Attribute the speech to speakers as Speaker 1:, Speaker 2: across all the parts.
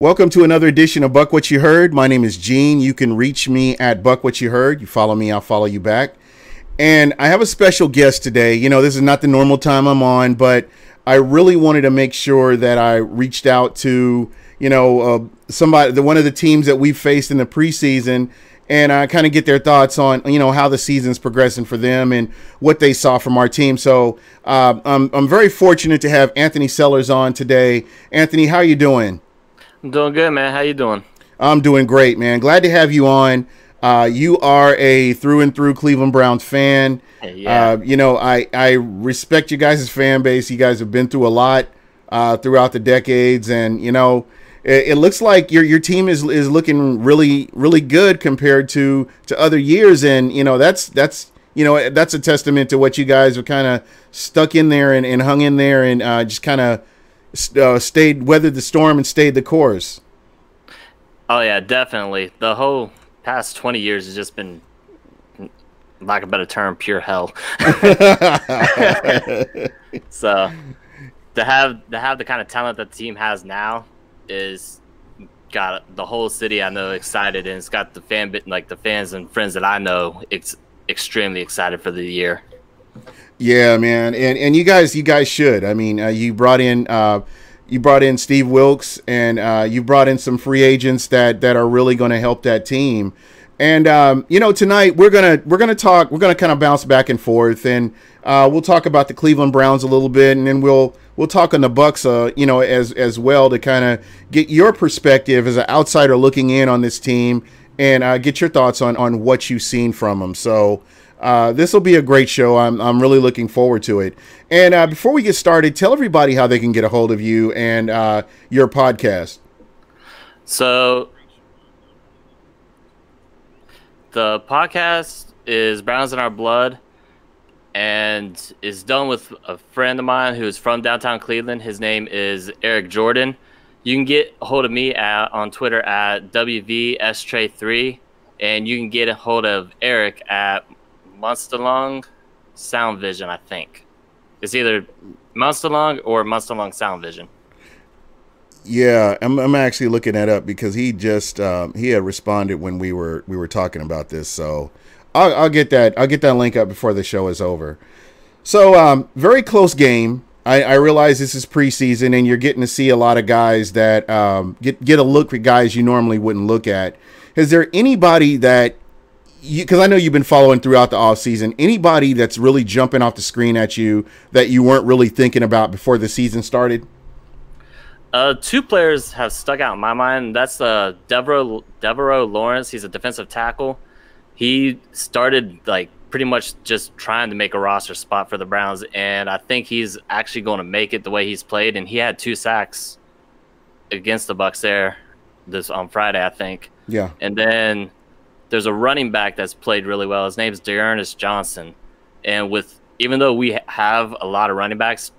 Speaker 1: Welcome to another edition of Buck What You Heard. My name is Gene. You can reach me at Buck What You Heard. You follow me, I'll follow you back. And I have a special guest today. You know, this is not the normal time I'm on, but I really wanted to make sure that I reached out to, you know, uh, somebody, the one of the teams that we faced in the preseason, and I kind of get their thoughts on, you know, how the season's progressing for them and what they saw from our team. So uh, I'm, I'm very fortunate to have Anthony Sellers on today. Anthony, how are you doing?
Speaker 2: I'm doing good, man. How you doing?
Speaker 1: I'm doing great, man. Glad to have you on. Uh, you are a through and through Cleveland Browns fan.
Speaker 2: Yeah.
Speaker 1: Uh, you know, I I respect you guys' fan base. You guys have been through a lot uh, throughout the decades, and you know, it, it, looks like your your team is is looking really really good compared to to other years, and you know that's that's you know that's a testament to what you guys have kind of stuck in there and, and hung in there and uh, just kind of uh, stayed weathered the storm and stayed the course.
Speaker 2: Oh yeah, definitely. The whole past twenty years has just been, lack of a better term, pure hell. so to have to have the kind of talent that the team has now is got the whole city I know excited, and it's got the fan like the fans and friends that I know it's extremely excited for the year.
Speaker 1: Yeah, man, and and you guys, you guys should. I mean, uh, you brought in. Uh, you brought in Steve Wilks, and uh, you brought in some free agents that that are really going to help that team. And um, you know, tonight we're gonna we're gonna talk. We're gonna kind of bounce back and forth, and uh, we'll talk about the Cleveland Browns a little bit, and then we'll we'll talk on the Bucks, uh, you know, as as well to kind of get your perspective as an outsider looking in on this team, and uh, get your thoughts on on what you've seen from them. So. Uh, this will be a great show. I'm, I'm really looking forward to it. And uh, before we get started, tell everybody how they can get a hold of you and uh, your podcast.
Speaker 2: So, the podcast is Browns in Our Blood and is done with a friend of mine who is from downtown Cleveland. His name is Eric Jordan. You can get a hold of me at, on Twitter at WVSTray3, and you can get a hold of Eric at Monsterlong Sound Vision, I think. It's either Monsterlong or Monsterlong Sound Vision.
Speaker 1: Yeah, I'm, I'm actually looking that up because he just um, he had responded when we were we were talking about this. So I'll, I'll get that I'll get that link up before the show is over. So um, very close game. I, I, realize this is preseason and you're getting to see a lot of guys that um, get get a look at guys you normally wouldn't look at. Is there anybody that because I know you've been following throughout the off season. Anybody that's really jumping off the screen at you that you weren't really thinking about before the season started?
Speaker 2: Uh, two players have stuck out in my mind. That's uh, Devaroe, Devaroe Lawrence. He's a defensive tackle. He started like pretty much just trying to make a roster spot for the Browns, and I think he's actually going to make it the way he's played. And he had two sacks against the Bucks there this on Friday, I think.
Speaker 1: Yeah.
Speaker 2: And then there's a running back that's played really well. His name is D'Ernest Johnson, and with even though we have a lot of running backs,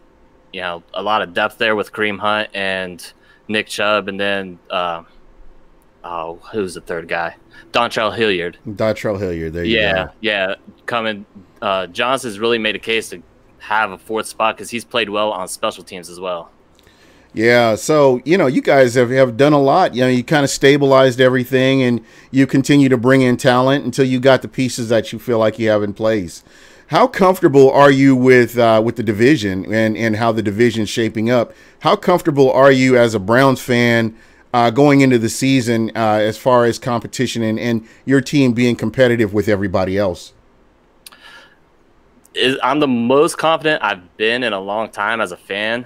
Speaker 2: you know, a lot of depth there with Kareem Hunt and Nick Chubb, and then uh, oh, who's the third guy? Dontrell Hilliard.
Speaker 1: Dontrell Hilliard. There you
Speaker 2: yeah,
Speaker 1: go.
Speaker 2: Yeah, yeah. coming. Uh, Johnson's really made a case to have a fourth spot because he's played well on special teams as well.
Speaker 1: Yeah, so you know, you guys have, have done a lot. You know, you kind of stabilized everything, and you continue to bring in talent until you got the pieces that you feel like you have in place. How comfortable are you with uh, with the division and and how the division's shaping up? How comfortable are you as a Browns fan uh, going into the season uh, as far as competition and and your team being competitive with everybody else?
Speaker 2: I'm the most confident I've been in a long time as a fan.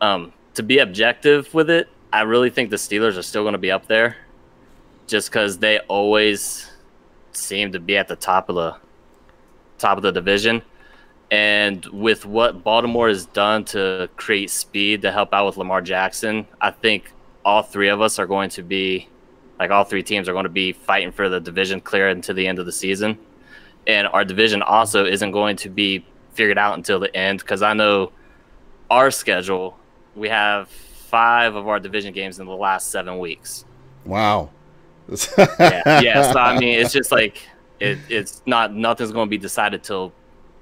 Speaker 2: Um, to be objective with it, I really think the Steelers are still going to be up there, just because they always seem to be at the top of the top of the division. And with what Baltimore has done to create speed to help out with Lamar Jackson, I think all three of us are going to be, like all three teams are going to be fighting for the division clear until the end of the season. And our division also isn't going to be figured out until the end because I know our schedule we have five of our division games in the last seven weeks.
Speaker 1: Wow.
Speaker 2: yeah, yeah. So I mean, it's just like it, it's not nothing's going to be decided till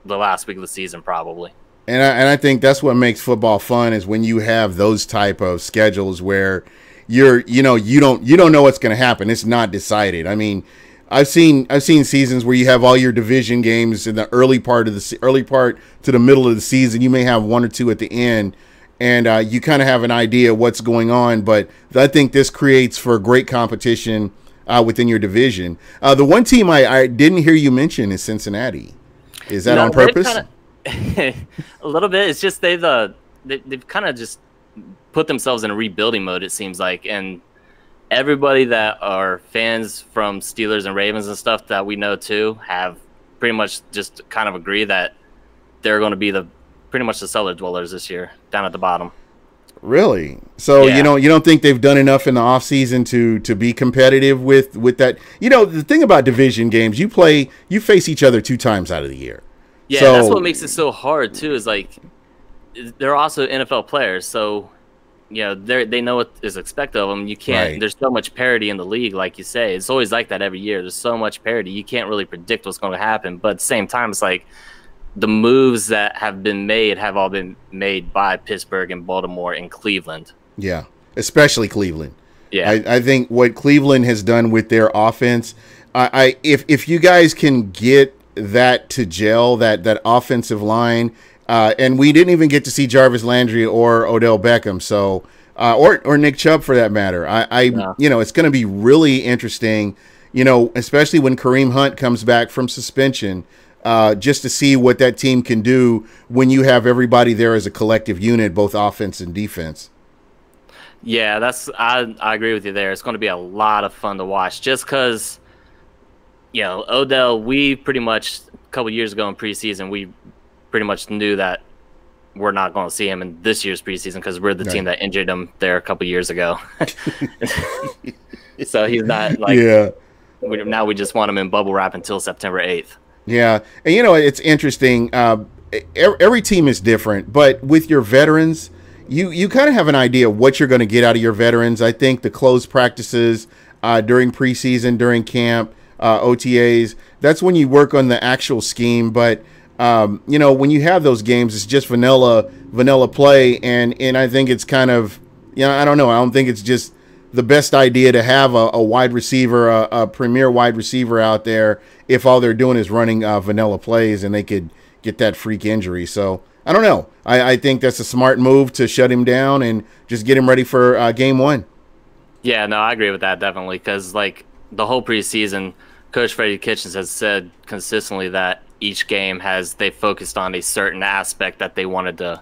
Speaker 2: the last week of the season, probably.
Speaker 1: And I, and I think that's what makes football fun is when you have those type of schedules where you're you know you don't you don't know what's going to happen. It's not decided. I mean, I've seen I've seen seasons where you have all your division games in the early part of the early part to the middle of the season. You may have one or two at the end, and uh, you kind of have an idea what's going on. But I think this creates for great competition uh, within your division. Uh, the one team I, I, didn't hear you mention is Cincinnati. Is that no, on purpose?
Speaker 2: Kinda, a little bit. It's just they've uh, they, they've kind of just put themselves in a rebuilding mode. It seems like, and everybody that are fans from Steelers and Ravens and stuff that we know too have pretty much just kind of agree that they're going to be the pretty much the cellar dwellers this year down at the bottom.
Speaker 1: Really? So yeah. you know you don't think they've done enough in the offseason to to be competitive with with that? You know the thing about division games, you play you face each other two times out of the year.
Speaker 2: Yeah, so, that's what makes it so hard too. Is like they're also NFL players, so you know they they know what is expected of them. You can't. Right. There's so much parity in the league, like you say. It's always like that every year. There's so much parity. You can't really predict what's going to happen. But at the same time, it's like the moves that have been made have all been made by Pittsburgh and Baltimore and Cleveland.
Speaker 1: Yeah, especially Cleveland.
Speaker 2: Yeah,
Speaker 1: I, I think what Cleveland has done with their offense, I, I if if you guys can get that to gel, that that offensive line, uh, and we didn't even get to see Jarvis Landry or Odell Beckham, so uh, or or Nick Chubb for that matter. I, I yeah. you know it's going to be really interesting, you know, especially when Kareem Hunt comes back from suspension uh, just to see what that team can do when you have everybody there as a collective unit, both offense and defense.
Speaker 2: Yeah, that's I, I agree with you there. It's going to be a lot of fun to watch just because, you know, Odell, we pretty much a couple years ago in preseason, we pretty much knew that we're not going to see him in this year's preseason because we're the right. team that injured him there a couple years ago. so he's not like, yeah. We, now we just want him in bubble wrap until September 8th.
Speaker 1: Yeah, and you know it's interesting. Uh, every team is different, but with your veterans, you you kind of have an idea what you're going to get out of your veterans. I think the closed practices uh, during preseason, during camp, uh, OTAs, that's when you work on the actual scheme. But um, you know, when you have those games, it's just vanilla vanilla play, and and I think it's kind of you know I don't know. I don't think it's just the best idea to have a, a wide receiver, a, a, premier wide receiver out there if all they're doing is running uh, vanilla plays and they could get that freak injury. So I don't know. I, I, think that's a smart move to shut him down and just get him ready for uh, game one.
Speaker 2: Yeah, no, I agree with that definitely because like the whole preseason, Coach Freddie Kitchens has said consistently that each game has they focused on a certain aspect that they wanted to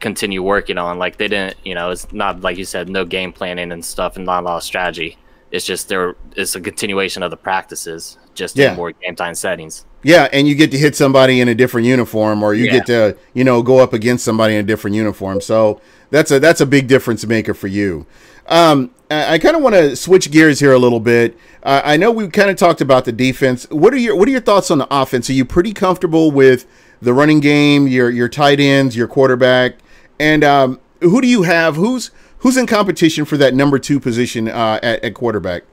Speaker 2: continue working on. Like they didn't, you know, it's not like you said, no game planning and stuff, and not a lot of strategy. It's just there. It's a continuation of the practices, just yeah. in more game time settings.
Speaker 1: Yeah, and you get to hit somebody in a different uniform, or you yeah. get to, you know, go up against somebody in a different uniform. So that's a that's a big difference maker for you. Um, I kind of want to switch gears here a little bit. Uh, I know we kind of talked about the defense. What are your What are your thoughts on the offense? Are you pretty comfortable with the running game, your your tight ends, your quarterback, and um, who do you have? Who's who's in competition for that number two position uh, at, at quarterback?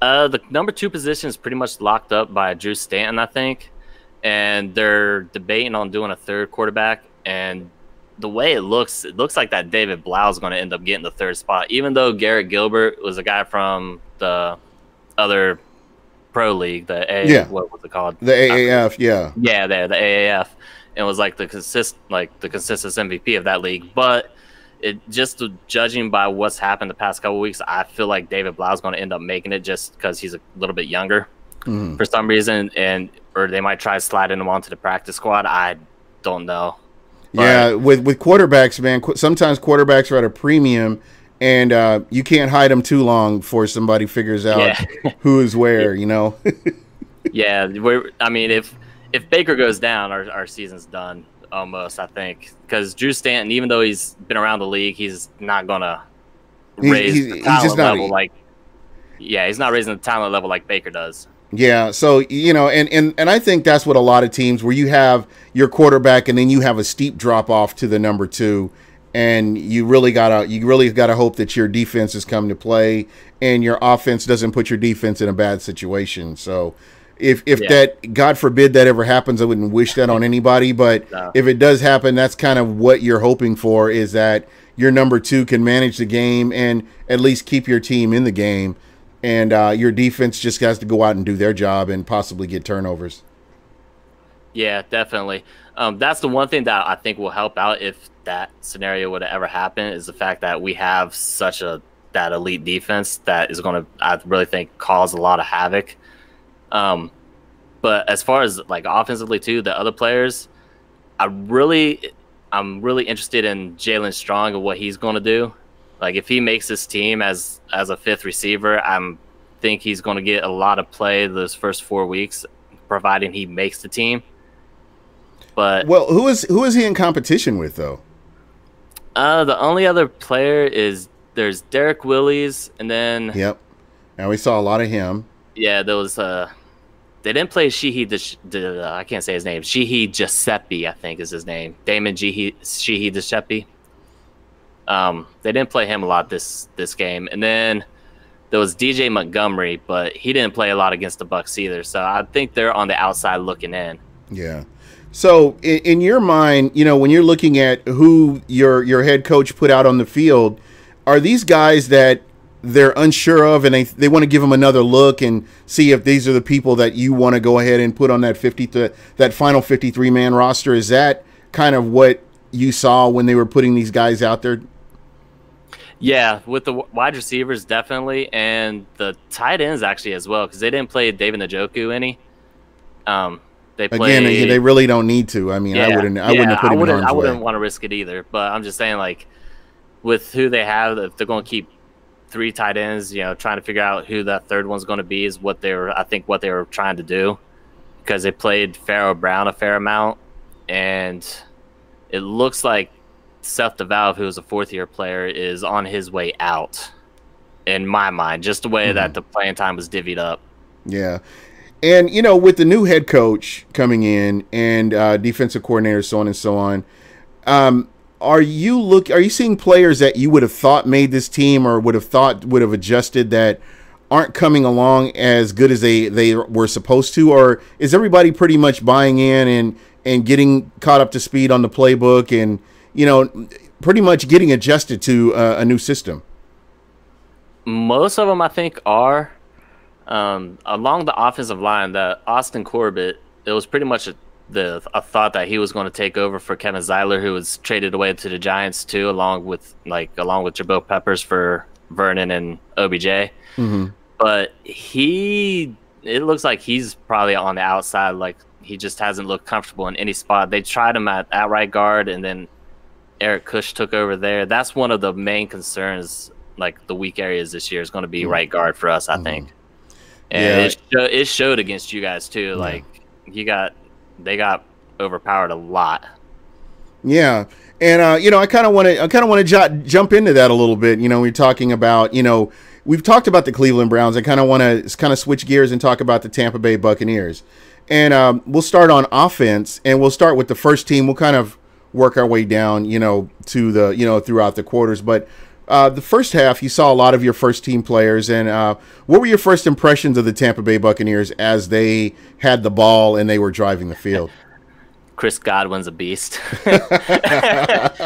Speaker 2: Uh, the number two position is pretty much locked up by Drew Stanton, I think, and they're debating on doing a third quarterback. And the way it looks, it looks like that David Blough is going to end up getting the third spot, even though Garrett Gilbert was a guy from the other pro league, the A, yeah. what was it called?
Speaker 1: The AAF, yeah,
Speaker 2: yeah, there, the AAF, and was like the consist, like the consistent MVP of that league. But it just judging by what's happened the past couple weeks, I feel like David Blough is going to end up making it just because he's a little bit younger mm. for some reason, and or they might try sliding him onto the practice squad. I don't know.
Speaker 1: But, yeah, with with quarterbacks, man, qu- sometimes quarterbacks are at a premium and uh, you can't hide them too long before somebody figures out yeah. who is where. You know.
Speaker 2: yeah. I mean, if if Baker goes down, our our season's done almost. I think because Drew Stanton, even though he's been around the league, he's not gonna raise he's, the talent level not, like. Yeah, he's not raising the talent level like Baker does.
Speaker 1: Yeah, so you know, and and and I think that's what a lot of teams where you have your quarterback and then you have a steep drop off to the number two and you really gotta you really gotta hope that your defense has come to play and your offense doesn't put your defense in a bad situation. So if if yeah. that God forbid that ever happens, I wouldn't wish that on anybody. But no. if it does happen, that's kind of what you're hoping for is that your number two can manage the game and at least keep your team in the game, and uh, your defense just has to go out and do their job and possibly get turnovers.
Speaker 2: Yeah, definitely. Um, that's the one thing that I think will help out if that scenario would ever happen is the fact that we have such a that elite defense that is going to I really think cause a lot of havoc. Um, but as far as like offensively too, the other players, I really I'm really interested in Jaelen Strong and what he's going to do. Like if he makes this team as as a fifth receiver, I'm think he's going to get a lot of play those first four weeks, providing he makes the team. But
Speaker 1: well, who is who is he in competition with though?
Speaker 2: Uh, the only other player is there's Derrick Willies, and then
Speaker 1: yep. and we saw a lot of him.
Speaker 2: Yeah, there was uh, they didn't play Sheehy. De, uh, I can't say his name. Sheehy-Guiseppi, I think is his name. Damon Sheehy Sheehy-Guiseppi. Um, they didn't play him a lot this this game, and then there was DJ Montgomery, but he didn't play a lot against the Bucks either. So I think they're on the outside looking in.
Speaker 1: Yeah. So in, in your mind, you know, when you're looking at who your your head coach put out on the field, are these guys that they're unsure of and they, they want to give them another look and see if these are the people that you want to go ahead and put on that 50 th- that final 53 man roster is that kind of what you saw when they were putting these guys out there
Speaker 2: yeah, with the wide receivers definitely, and the tight ends actually as well, because they didn't play David Njoku any. Um, they
Speaker 1: played, again, they really don't need to. I mean, yeah, I wouldn't, I wouldn't have put
Speaker 2: I wouldn't,
Speaker 1: I
Speaker 2: wouldn't want to risk it either. But I'm just saying, like, with who they have, if they're going to keep three tight ends, you know, trying to figure out who that third one's going to be is what they were. I think what they were trying to do, because they played Pharaoh Brown a fair amount, and it looks like Seth DeValve, who is a fourth year player, is on his way out. In my mind, just the way mm-hmm. that the playing time was divvied up.
Speaker 1: Yeah. And, you know, with the new head coach coming in and uh, defensive coordinator, so on and so on, um, are you look are you seeing players that you would have thought made this team or would have thought would have adjusted that aren't coming along as good as they, they were supposed to? Or is everybody pretty much buying in and, and getting caught up to speed on the playbook and you know, pretty much getting adjusted to uh, a new system.
Speaker 2: Most of them, I think, are um, along the offensive line. That Austin Corbett, it was pretty much a, the a thought that he was going to take over for Kevin Zeitler, who was traded away to the Giants too, along with like along with Jabril Peppers for Vernon and OBJ.
Speaker 1: Mm-hmm.
Speaker 2: But he, it looks like he's probably on the outside. Like he just hasn't looked comfortable in any spot. They tried him at, at right guard, and then Eric Kush took over there. That's one of the main concerns, like the weak areas this year, is going to be mm-hmm. right guard for us, I mm-hmm. think. And yeah. it, sh- it showed against you guys too. Yeah. Like you got, they got overpowered a lot.
Speaker 1: Yeah, and uh, you know, I kind of want to, I kind of want to j- jump into that a little bit. You know, we're talking about, you know, we've talked about the Cleveland Browns. I kind of want to kind of switch gears and talk about the Tampa Bay Buccaneers. And um, we'll start on offense, and we'll start with the first team. We'll kind of work our way down, you know, to the, you know, throughout the quarters. But uh, the first half, you saw a lot of your first team players. And uh, what were your first impressions of the Tampa Bay Buccaneers as they had the ball and they were driving the field?
Speaker 2: Chris Godwin's a beast. I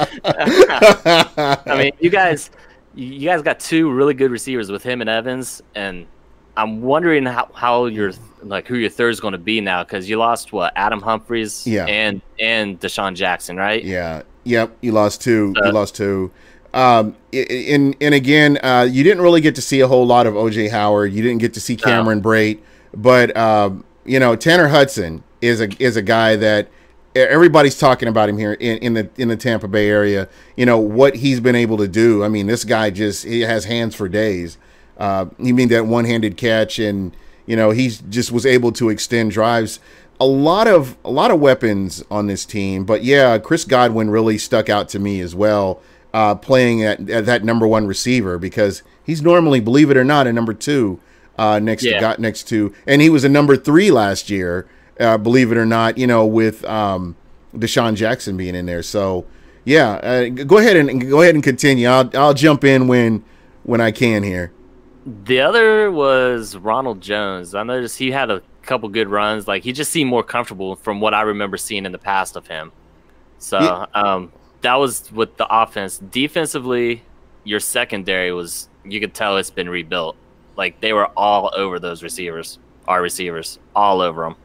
Speaker 2: mean, you guys, you guys got two really good receivers with him and Evans, and I'm wondering how, how your like who your third is going to be now because you lost what Adam Humphries,
Speaker 1: yeah,
Speaker 2: and and DeSean Jackson, right?
Speaker 1: Yeah, yep, you lost two. Uh, you lost two. Um, and and again, uh, you didn't really get to see a whole lot of OJ Howard. You didn't get to see Cameron no. Brate, but um, you know Tanner Hudson is a is a guy that everybody's talking about him here in, in the in the Tampa Bay area. You know what he's been able to do. I mean, this guy just he has hands for days. Uh, you mean that one-handed catch, and you know he's just was able to extend drives. A lot of a lot of weapons on this team, but yeah, Chris Godwin really stuck out to me as well, uh, playing at, at, that number one receiver because he's normally, believe it or not, a number two uh, next yeah. to got next to, and he was a number three last year, uh, believe it or not. You know, with um, DeSean Jackson being in there, so yeah, uh, go ahead and go ahead and continue. I'll I'll jump in when when I can here.
Speaker 2: The other was Ronald Jones. I noticed he had a couple good runs. Like he just seemed more comfortable from what I remember seeing in the past of him. So, yeah. um, that was with the offense. Defensively, your secondary was you could tell it's been rebuilt. Like they were all over those receivers, our receivers, all over them.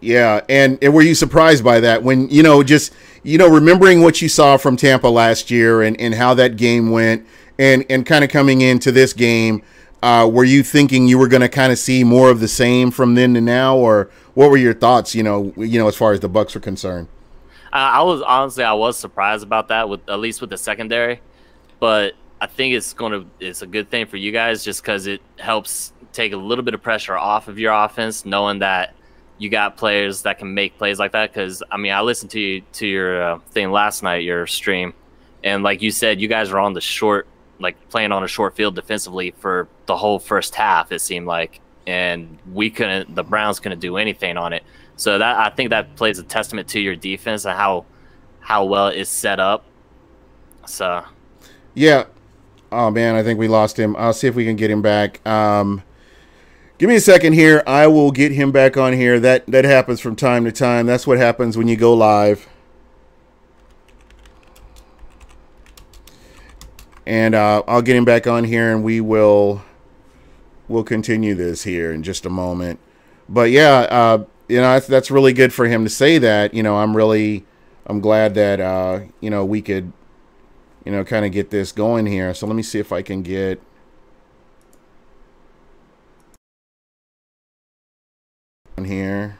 Speaker 1: Yeah, and, and were you surprised by that when you know just you know remembering what you saw from Tampa last year and, and how that game went and and kind of coming into this game, uh, were you thinking you were going to kind of see more of the same from then to now, or what were your thoughts? You know, you know as far as the Bucks are concerned.
Speaker 2: I was honestly I was surprised about that with at least with the secondary, but I think it's going to it's a good thing for you guys just because it helps take a little bit of pressure off of your offense, knowing that you got players that can make plays like that. Because I mean, I listened to you to your uh, thing last night, your stream, and like you said, you guys were on the short, like playing on a short field defensively for the whole first half. It seemed like, and we couldn't, the Browns couldn't do anything on it. So that I think that plays a testament to your defense and how how well it's set up. So,
Speaker 1: yeah, Oh man, I think we lost him. I'll see if we can get him back. Um, give me a second here. I will get him back on here. That that happens from time to time. That's what happens when you go live. And uh, I'll get him back on here, and we will we'll continue this here in just a moment. But yeah, uh, you know that's, that's really good for him to say that. You know, I'm really I'm glad that uh, you know we could you know, kind of get this going here. So let me see if I can get on here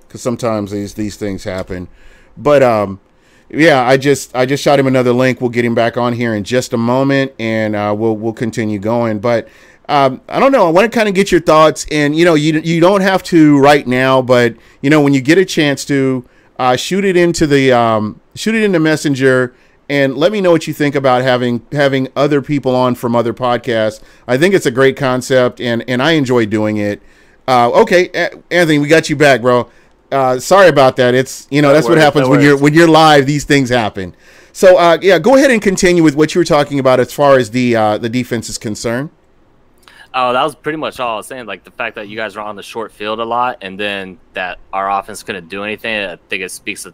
Speaker 1: because sometimes these these things happen. But um, yeah, I just I just shot him another link. We'll get him back on here in just a moment, and uh, we'll we'll continue going. But um, I don't know. I want to kind of get your thoughts, and you know, you you don't have to right now, but you know, when you get a chance to uh, shoot it into the um, shoot it into Messenger and let me know what you think about having having other people on from other podcasts. I think it's a great concept, and and I enjoy doing it. Uh, okay, Anthony, we got you back, bro. Uh, sorry about that. It's you know no that's worries, what happens no when you're when you're live. These things happen. So uh, yeah, go ahead and continue with what you were talking about as far as the uh, the defense is concerned.
Speaker 2: Oh, that was pretty much all I was saying. Like the fact that you guys are on the short field a lot, and then that our offense couldn't do anything. I think it speaks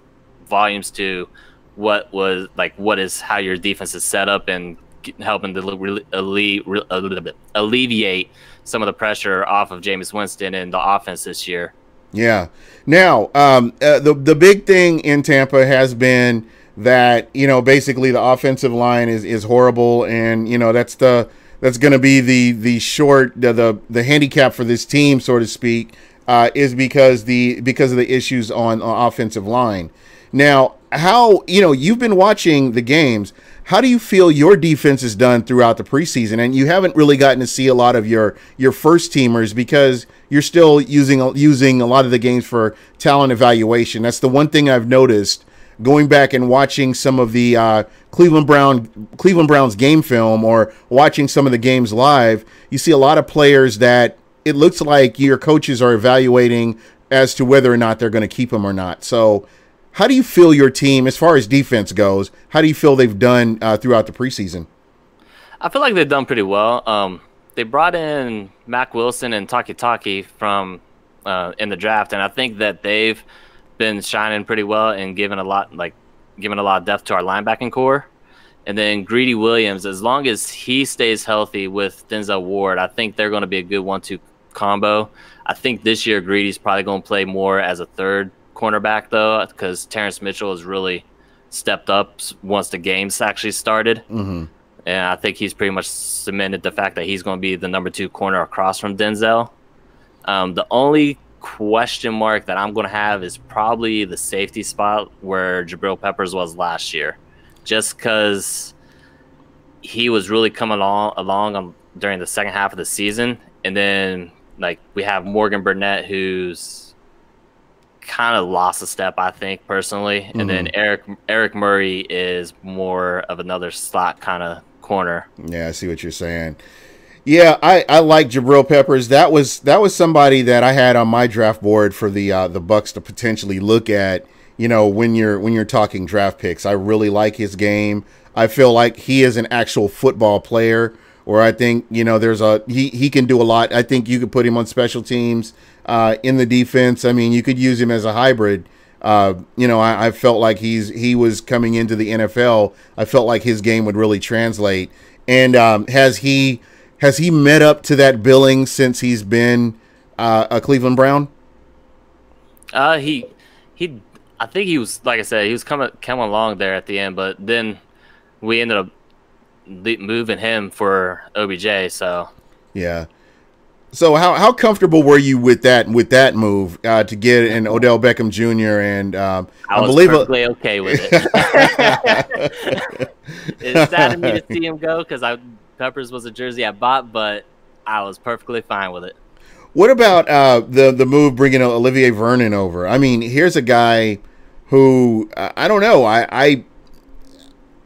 Speaker 2: volumes to what was like what is how your defense is set up and helping to alleviate some of the pressure off of Jameis Winston and the offense this year.
Speaker 1: Yeah. Now, um, uh, the the big thing in Tampa has been that you know basically the offensive line is is horrible, and you know that's the that's going to be the the short the, the the handicap for this team, so to speak, uh, is because the because of the issues on, on offensive line. Now, how you know you've been watching the games? How do you feel your defense is done throughout the preseason? And you haven't really gotten to see a lot of your your first teamers because you're still using using a lot of the games for talent evaluation. That's the one thing I've noticed going back and watching some of the uh, Cleveland Brown Cleveland Browns game film or watching some of the games live. You see a lot of players that it looks like your coaches are evaluating as to whether or not they're going to keep them or not. So how do you feel your team, as far as defense goes, how do you feel they've done uh, throughout the preseason?
Speaker 2: I feel like they've done pretty well. Um, they brought in Mack Wilson and Takitaki from uh, in the draft, and I think that they've been shining pretty well and giving a lot, like giving a lot of depth to our linebacking core. And then Greedy Williams, as long as he stays healthy with Denzel Ward, I think they're going to be a good one-two combo. I think this year Greedy's probably going to play more as a third cornerback though, because Terrance Mitchell has really stepped up once the games actually started.
Speaker 1: Mm-hmm.
Speaker 2: And I think he's pretty much cemented the fact that he's going to be the number two corner across from Denzel. Um, the only question mark that I'm going to have is probably the safety spot where Jabril Peppers was last year, just because he was really coming along along on, during the second half of the season, and then like we have Morgan Burnett who's kind of lost a step, I think personally. Mm-hmm. And then. Eric Eric Murray is more of another slot kind of corner.
Speaker 1: Yeah, I see what you're saying. Yeah, I, I like Jabril Peppers. That was that was somebody that I had on my draft board for the uh, the Bucks to potentially look at. You know, when you're when you're talking draft picks, I really like his game. I feel like he is an actual football player. Or I think you know there's a he he can do a lot. I think you could put him on special teams uh, in the defense. I mean, you could use him as a hybrid uh, you know, I, I, felt like he's he was coming into the NFL. I felt like his game would really translate. And um, has he has he met up to that billing since he's been uh, a Cleveland Brown?
Speaker 2: Uh, he he. I think he was like I said, he was coming coming along there at the end, but then we ended up moving him for OBJ. So
Speaker 1: yeah. So how how comfortable were you with that with that move uh, to get an Odell Beckham Jr. and um,
Speaker 2: I was perfectly okay with it. it saddened me to see him go because I Peppers was a jersey I bought, but I was perfectly fine with it.
Speaker 1: What about uh, the the move bringing Olivier Vernon over? I mean, here's a guy who uh, I don't know. I I,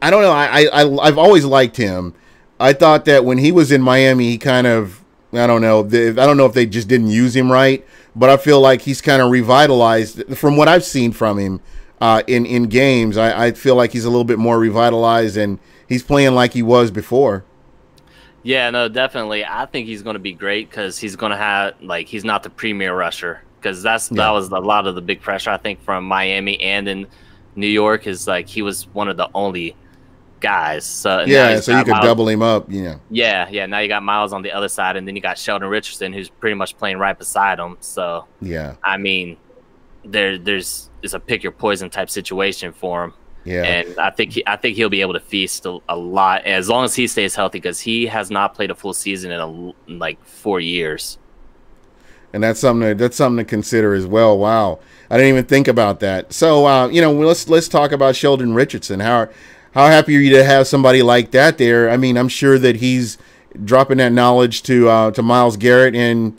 Speaker 1: I don't know. I, I I've always liked him. I thought that when he was in Miami, he kind of I don't know. I don't know if they just didn't use him right, but I feel like he's kind of revitalized from what I've seen from him uh, in in games. I, I feel like he's a little bit more revitalized and he's playing like he was before.
Speaker 2: Yeah, no, definitely. I think he's going to be great because he's going to have like he's not the premier rusher because that's yeah. that was a lot of the big pressure I think from Miami and in New York is like he was one of the only guys. So
Speaker 1: yeah, so you could Myles, double him up. Yeah.
Speaker 2: Yeah, yeah. Now you got Myles on the other side, and then you got Sheldon Richardson, who's pretty much playing right beside him. So
Speaker 1: yeah,
Speaker 2: I mean, there there's it's a pick your poison type situation for him.
Speaker 1: Yeah,
Speaker 2: and I think he, I think he'll be able to feast a, a lot as long as he stays healthy because he has not played a full season in, a, in like four years.
Speaker 1: And that's something to, that's something to consider as well. Wow, I didn't even think about that. So uh, you know, let's let's talk about Sheldon Richardson. How how happy are you to have somebody like that there? I mean, I'm sure that he's dropping that knowledge to uh, to Myles Garrett and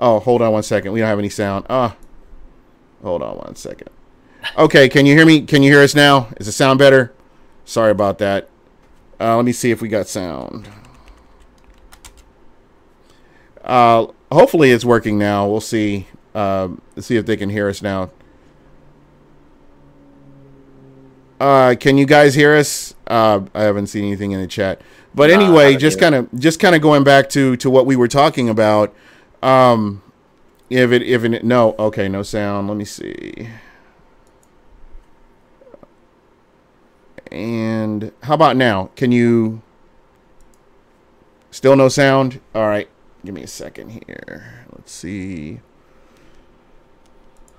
Speaker 1: oh, hold on one second. We don't have any sound. Ah, uh, hold on one second. Okay, can you hear me? Can you hear us now? Is the sound better? Sorry about that. Uh, let me see if we got sound. Uh, hopefully it's working now. We'll see. Let's see if they can hear us now. Uh, can you guys hear us? Uh, I haven't seen anything in the chat. But anyway, just kind of just kind of going back to to what we were talking about. Um, if it if it no okay no sound. Let me see. And how about now? Can you still no sound? All right, give me a second here. Let's see.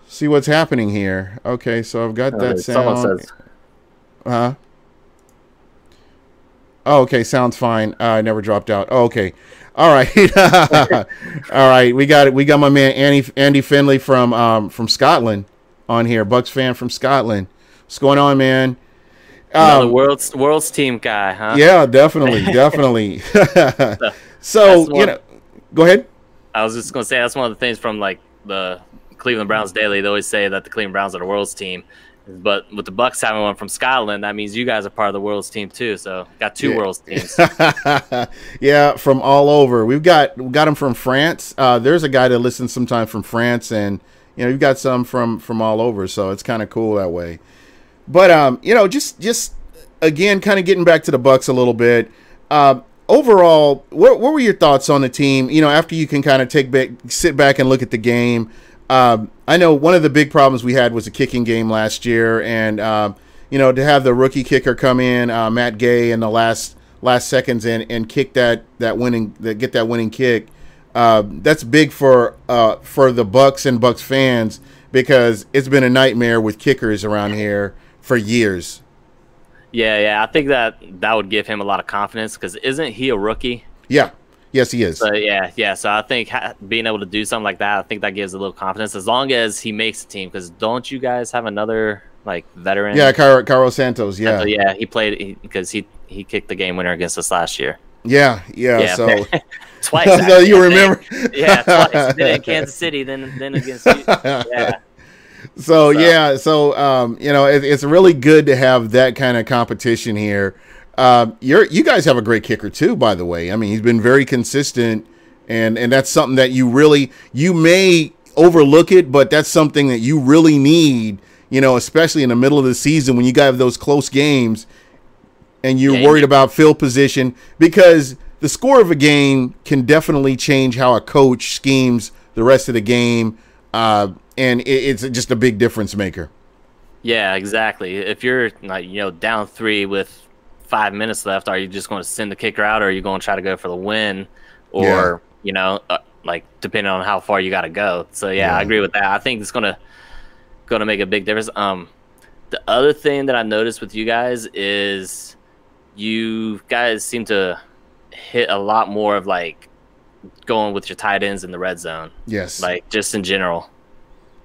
Speaker 1: See what's happening here. Okay, so I've got that sound. Uh huh? Oh, okay. Sounds fine. Uh, I never dropped out. Oh, okay. All right. All right. We got it. We got my man Andy Andy Finley from um, from Scotland on here. Bucks fan from Scotland. What's going on, man?
Speaker 2: Um, the world's world's team guy, huh?
Speaker 1: Yeah, definitely, definitely. so you know, go ahead.
Speaker 2: I was just gonna say that's one of the things from like the Cleveland Browns Daily. They always say that the Cleveland Browns are the world's team, but with the Bucks having one from Scotland, that means you guys are part of the world's team too. So got two yeah. world's teams.
Speaker 1: yeah, from all over. We've got we got them from France. Uh, there's a guy that listens sometimes from France, and you know you've got some from from all over. So it's kind of cool that way. But um, you know, just just again, kind of getting back to the Bucks a little bit. Uh, overall, what, what were your thoughts on the team? You know, after you can kind of take back, sit back and look at the game. Um, I know one of the big problems we had was a kicking game last year, and um, you know to have the rookie kicker come in, uh, Matt Gay, in the last last seconds and and kick that that winning that get that winning kick. Uh, that's big for uh, for the Bucks and Bucks fans because it's been a nightmare with kickers around here for years.
Speaker 2: Yeah, yeah, I think that that would give him a lot of confidence because isn't he a rookie?
Speaker 1: Yeah, Yes, he is.
Speaker 2: So, yeah, yeah. So I think ha- being able to do something like that, I think that gives a little confidence as long as he makes the team. Because don't you guys have another like veteran?
Speaker 1: Yeah, Cairo, Cairo Santos. Yeah,
Speaker 2: yeah. He played because he, he he kicked the game winner against us last year.
Speaker 1: Yeah, yeah. yeah. So
Speaker 2: twice.
Speaker 1: so you remember?
Speaker 2: yeah, twice. Then in Kansas City, then then against you. Yeah.
Speaker 1: So, yeah, so um, you know, it, it's really good to have that kind of competition here. Uh, you're you guys have a great kicker too, by the way. I mean, he's been very consistent, and and that's something that you really you may overlook it, but that's something that you really need. You know, especially in the middle of the season when you got those close games, and you're yeah, worried about field position because the score of a game can definitely change how a coach schemes the rest of the game, uh, and it, it's just a big difference maker.
Speaker 2: Yeah, exactly. If you're like you know down three with five minutes left, are you just going to send the kicker out, or are you going to try to go for the win, or yeah. you know, uh, like depending on how far you got to go. So yeah, yeah, I agree with that. I think it's gonna gonna make a big difference. Um, the other thing that I noticed with you guys is you guys seem to hit a lot more of like going with your tight ends in the red zone.
Speaker 1: Yes,
Speaker 2: like just in general.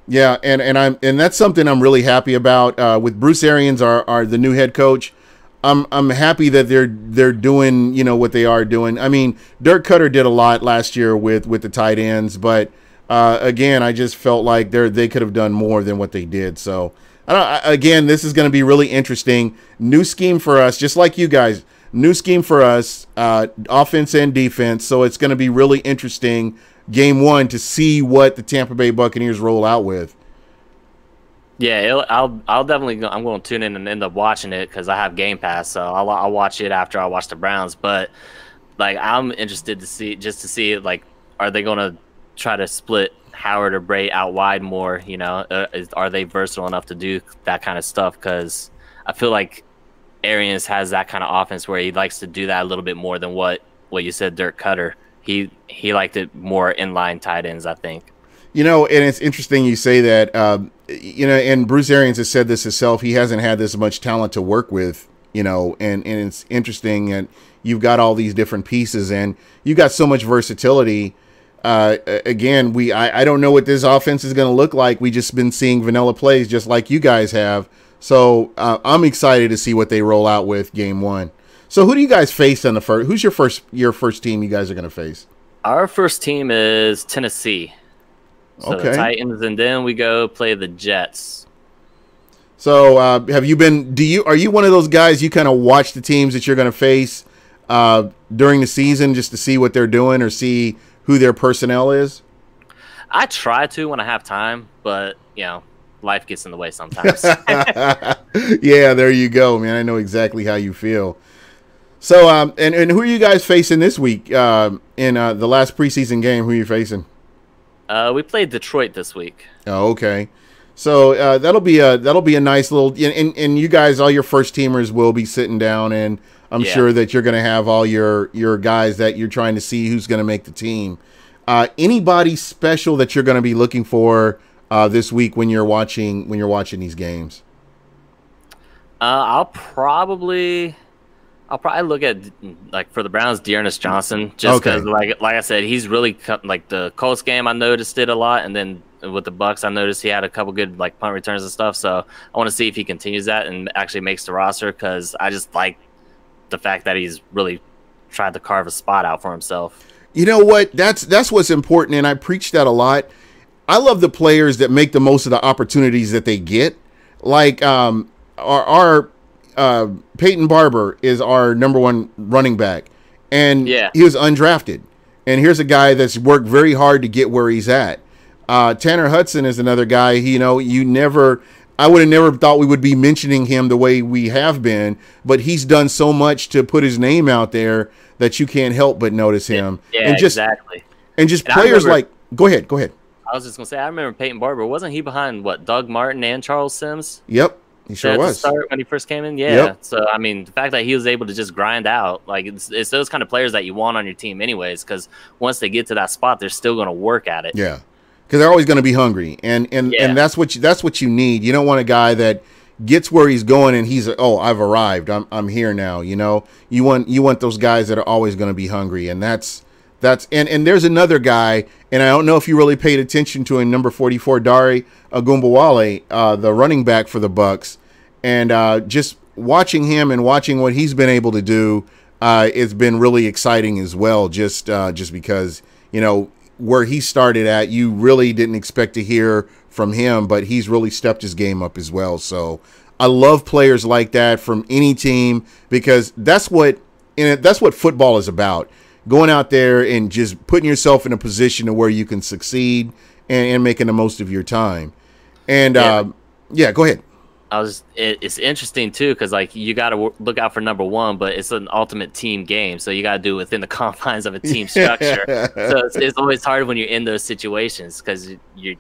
Speaker 1: Yeah, and and I'm and that's something I'm really happy about. Uh, with Bruce Arians, our, our the new head coach, I'm I'm happy that they're they're doing you know what they are doing. I mean, Dirk Koetter did a lot last year with with the tight ends, but uh, again, I just felt like they they could have done more than what they did. So again, this is going to be really interesting. New scheme for us, just like you guys. New scheme for us, uh, offense and defense. So it's going to be really interesting game one to see what the Tampa Bay Buccaneers roll out with.
Speaker 2: Yeah, I'll I'll definitely go, I'm going to tune in and end up watching it because I have Game Pass, so I'll I'll watch it after I watch the Browns. But like I'm interested to see just to see like are they going to try to split Howard or Bray out wide more? You know, uh, is, are they versatile enough to do that kind of stuff? Because I feel like Arians has that kind of offense where he likes to do that a little bit more than what what you said, Dirk Koetter. he he liked it more inline tight ends, I think.
Speaker 1: You know, and it's interesting you say that. Um, you know, and Bruce Arians has said this himself. He hasn't had this much talent to work with. You know, and and it's interesting and you've got all these different pieces and you've got so much versatility. Uh, again, we I, I don't know what this offense is going to look like. We just been seeing vanilla plays just like you guys have. So uh, I'm excited to see what they roll out with game one. So who do you guys face on the first? Who's your first your first team you guys are going to face?
Speaker 2: Our first team is Tennessee. So okay. Titans, and then we go play the Jets.
Speaker 1: So uh, have you been? Do you are you one of those guys you kind of watch the teams that you're going to face uh, during the season just to see what they're doing or see who their personnel is?
Speaker 2: I try to when I have time, but you know, life gets in the way sometimes.
Speaker 1: yeah, there you go, man. I know exactly how you feel. So, um, and, and who are you guys facing this week uh, in uh, the last preseason game? Who are you facing?
Speaker 2: Uh, we played Detroit this week.
Speaker 1: Oh, okay. So uh, that'll be a that'll be a nice little and, and you guys, all your first teamers will be sitting down, and I'm yeah. sure that you're going to have all your your guys that you're trying to see who's going to make the team. Uh, anybody special that you're going to be looking for uh, this week when you're watching when you're watching these games?
Speaker 2: Uh, I'll probably I'll probably look at like for the Browns, D'Ernest Johnson, just because okay. like like I said, he's really cut, like the Colts game. I noticed it a lot, and then with the Bucks, I noticed he had a couple good like punt returns and stuff. So I want to see if he continues that and actually makes the roster because I just like the fact that he's really tried to carve a spot out for himself.
Speaker 1: You know what? That's that's what's important, and I preach that a lot. I love the players that make the most of the opportunities that they get. Like um, our, our uh, Peyton Barber is our number one running back, and yeah. he was undrafted. And here's a guy that's worked very hard to get where he's at. Uh, Tanner Hudson is another guy. You know, you never, I would have never thought we would be mentioning him the way we have been, but he's done so much to put his name out there that you can't help but notice him.
Speaker 2: Yeah, and just, exactly.
Speaker 1: And just and players remember, like, go ahead, go ahead.
Speaker 2: I was just gonna say, I remember Peyton Barber. Wasn't he behind what Doug Martin and Charles Sims?
Speaker 1: Yep. He sure was.
Speaker 2: Start when he first came in, yeah. Yep. So I mean, the fact that he was able to just grind out, like it's, it's those kind of players that you want on your team, anyways. Because once they get to that spot, they're still going to work at it.
Speaker 1: Yeah, because they're always going to be hungry, and and yeah. and that's what you, that's what you need. You don't want a guy that gets where he's going and he's oh I've arrived, I'm I'm here now. You know, you want you want those guys that are always going to be hungry, and that's that's and and there's another guy, and I don't know if you really paid attention to him, number 44, Dare Ogunbowale, uh, the running back for the Bucks and uh, just watching him and watching what he's been able to do, uh, it's been really exciting as well. Just uh, just because you know where he started at, you really didn't expect to hear from him, but he's really stepped his game up as well. So I love players like that from any team because that's what and that's what football is about. Going out there and just putting yourself in a position to where you can succeed and, and making the most of your time. And yeah, uh, yeah go ahead.
Speaker 2: I was. It, it's interesting too because like you got to look out for number one, but it's an ultimate team game, so you got to do it within the confines of a team structure. so it's, it's, always hard when you're in those situations because you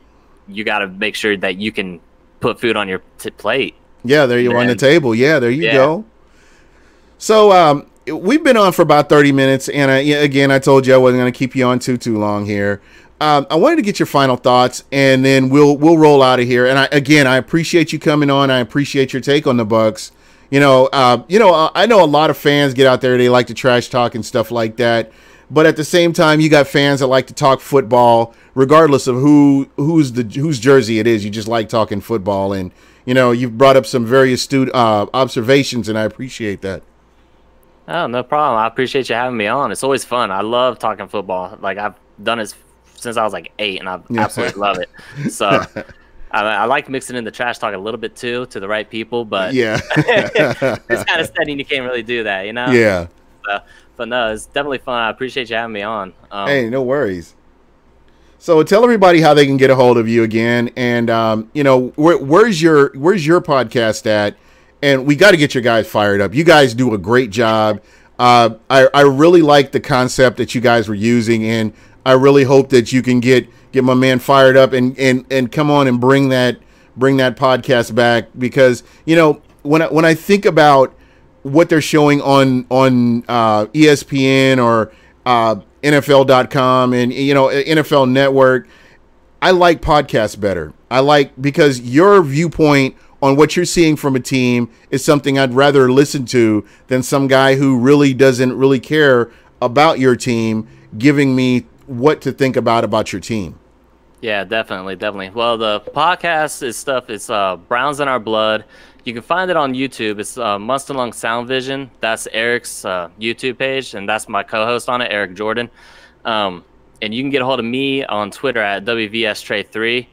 Speaker 2: you got to make sure that you can put food on your t- plate.
Speaker 1: Yeah, there you are on the table. Yeah, there you
Speaker 2: Yeah.
Speaker 1: go. So um, we've been on for about thirty minutes, and I, again, I told you I wasn't going to keep you on too too long here. Um, I wanted to get your final thoughts, and then we'll we'll roll out of here. And I, again, I appreciate you coming on. I appreciate your take on the Bucks. You know, uh, you know, I know a lot of fans get out there. They like to trash talk and stuff like that. But at the same time, you got fans that like to talk football, regardless of who who's the whose jersey it is. You just like talking football, and you know, you've brought up some very astute uh, observations, and I appreciate that.
Speaker 2: Oh, no problem. I appreciate you having me on. It's always fun. I love talking football. Like I've done it since I was like eight, and I
Speaker 1: Yeah.
Speaker 2: absolutely love it. So I, I like mixing in the trash talk a little bit too to the right people, but
Speaker 1: Yeah,
Speaker 2: it's kind of steady. You can't really do that, you know.
Speaker 1: yeah.
Speaker 2: So, but no, it's definitely fun. I appreciate you having me on. Um,
Speaker 1: Hey, no worries. So tell everybody how they can get a hold of you again, and um, you know where, where's your where's your podcast at? And we got to get your guys fired up. You guys do a great job. Uh, I I really like the concept that you guys were using, and I really hope that you can get get my man fired up and and and come on and bring that bring that podcast back because you know when I, when I think about what they're showing on on uh, ESPN or uh, NFL.com and you know NFL Network. I like podcasts better. I like because your viewpoint on what you're seeing from a team is something I'd rather listen to than some guy who really doesn't really care about your team giving me what to think about about your team.
Speaker 2: Yeah, definitely, definitely. Well, the podcast is stuff. It's uh, Browns in Our Blood. You can find it on YouTube. It's uh, Mustalung Sound Vision. That's Eric's uh, YouTube page, and that's my co-host on it, Eric Jordan. Um, and you can get a hold of me on Twitter at WVSTray3.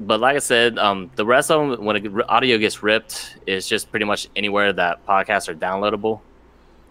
Speaker 2: But like I said, um, the rest of them, when it, audio gets ripped, is just pretty much anywhere that podcasts are downloadable.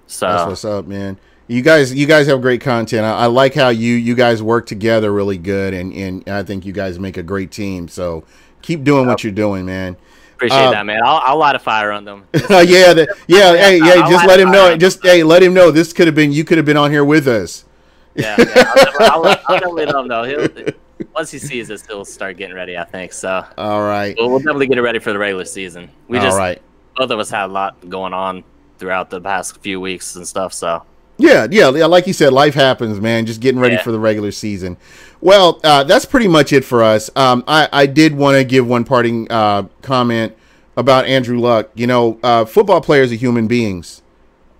Speaker 2: So
Speaker 1: That's what's up, man. You guys, you guys have great content. I, I like how you you guys work together really good, and and I think you guys make a great team. So keep doing what you're doing, man.
Speaker 2: appreciate
Speaker 1: uh,
Speaker 2: that, man. I'll, I'll light a fire on them.
Speaker 1: yeah, the, yeah. Hey,
Speaker 2: I-
Speaker 1: hey, just let him know. Just hey, let him know. This could have been you. Could have been on here with us.
Speaker 2: Yeah, yeah I'll, never, I'll, I'll definitely let him know. He'll, once he sees this, he'll start getting ready. I think so.
Speaker 1: All right.
Speaker 2: We'll, we'll definitely get it ready for the regular season. We
Speaker 1: All
Speaker 2: just
Speaker 1: right.
Speaker 2: both of us had a lot going on throughout the past few weeks and stuff. So
Speaker 1: Yeah, yeah, yeah. Like you said, life happens, man. Just getting ready
Speaker 2: Yeah.
Speaker 1: for the regular season. Well, uh, that's pretty much it for us. Um, I, I did want to give one parting uh, comment about Andrew Luck. You know, uh, football players are human beings,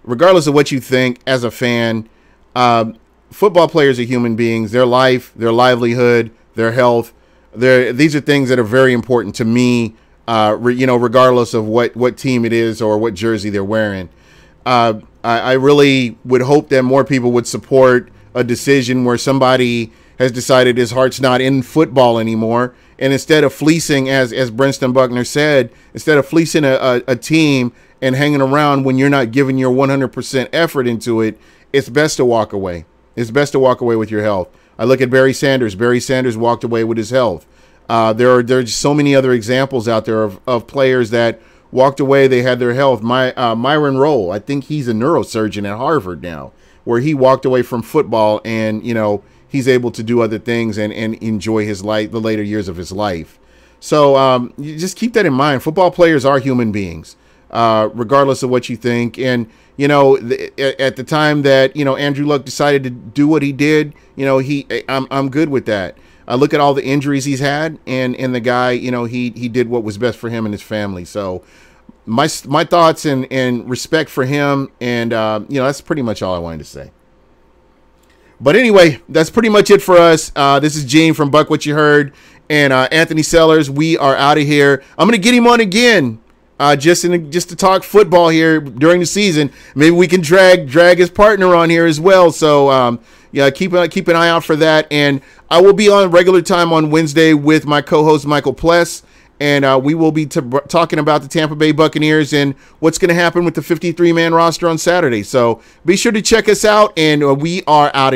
Speaker 1: regardless of what you think as a fan. Um, football players are human beings. Their life, their livelihood, their health. They're, these are things that are very important to me. Uh, re, you know, regardless of what what team it is or what jersey they're wearing. Uh, I, I really would hope that more people would support a decision where somebody has decided his heart's not in football anymore, and instead of fleecing, as as Brentson Buckner said, instead of fleecing a, a, a team and hanging around when you're not giving your 100% effort into it, it's best to walk away. It's best to walk away with your health. I look at Barry Sanders. Barry Sanders walked away with his health. Uh, there are there's so many other examples out there of, of players that walked away. They had their health. My uh, Myron Rolle, I think he's a neurosurgeon at Harvard now, where he walked away from football and you know he's able to do other things and, and enjoy his life, the later years of his life. So um, just keep that in mind. Football players are human beings, uh, regardless of what you think. And you know, at the time that you know Andrew Luck decided to do what he did, you know, he I'm I'm good with that. I look at all the injuries he's had, and and the guy, you know, he he did what was best for him and his family. So my my thoughts and and respect for him, and uh, you know, that's pretty much all I wanted to say. But anyway, that's pretty much it for us. Uh, this is Gene from Buck What You Heard and uh, Anthony Sellers. We are out of here. I'm gonna get him on again, uh, just in just to talk football here during the season. Maybe we can drag drag his partner on here as well. So um, yeah, keep uh, keep an eye out for that. And I will be on regular time on Wednesday with my co-host Michael Pless. And uh, we will be t- talking about the Tampa Bay Buccaneers and what's going to happen with the 53 man roster on Saturday. So be sure to check us out, and uh, we are out.